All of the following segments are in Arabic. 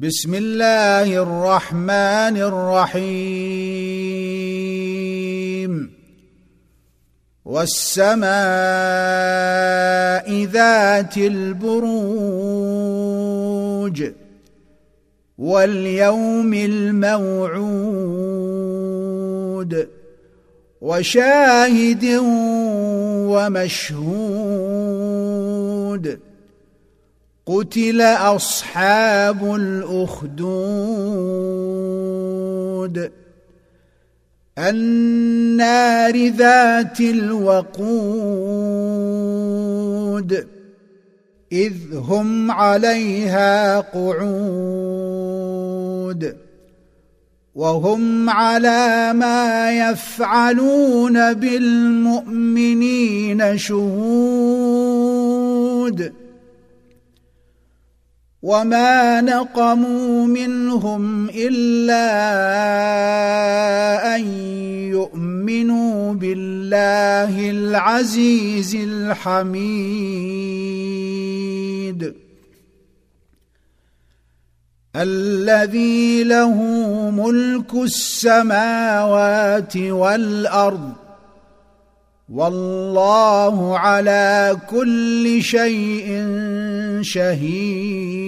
بسم الله الرحمن الرحيم. والسماء ذات البروج واليوم الموعود وشاهد ومشهود. قتل أصحاب الأخدود. النار ذات الوقود. إذ هم عليها قعود. وهم على ما يفعلون بالمؤمنين شهود. وما نقموا منهم الا ان يؤمنوا بالله العزيز الحميد الذي له ملك السماوات والارض والله على كل شيء شهيد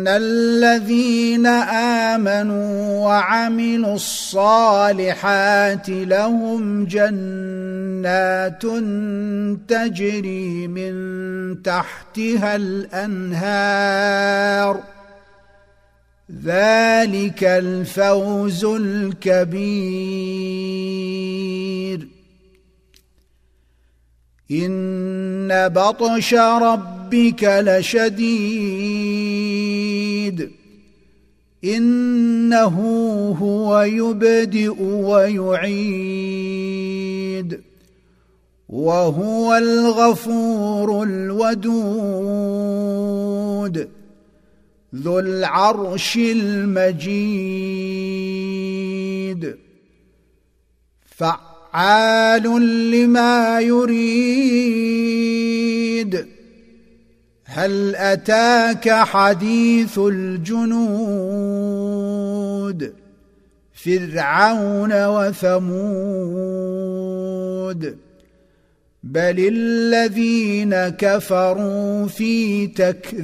ان الذين امنوا وعملوا الصالحات لهم جنات تجري من تحتها الانهار ذلك الفوز الكبير ان بطش رب ربك لشديد إنه هو يبدئ ويعيد وهو الغفور الودود ذو العرش المجيد. فعال لما يريد. هل أتاك حديث الجنود؟ فرعون وثمود. بل الذين كفروا في تكذيب.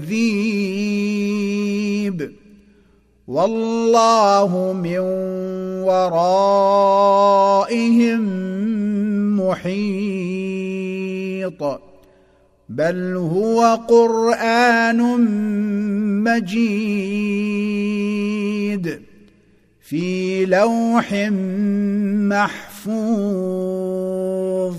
والله من ورائهم محيط. بل هو قران مجيد في لوح محفوظ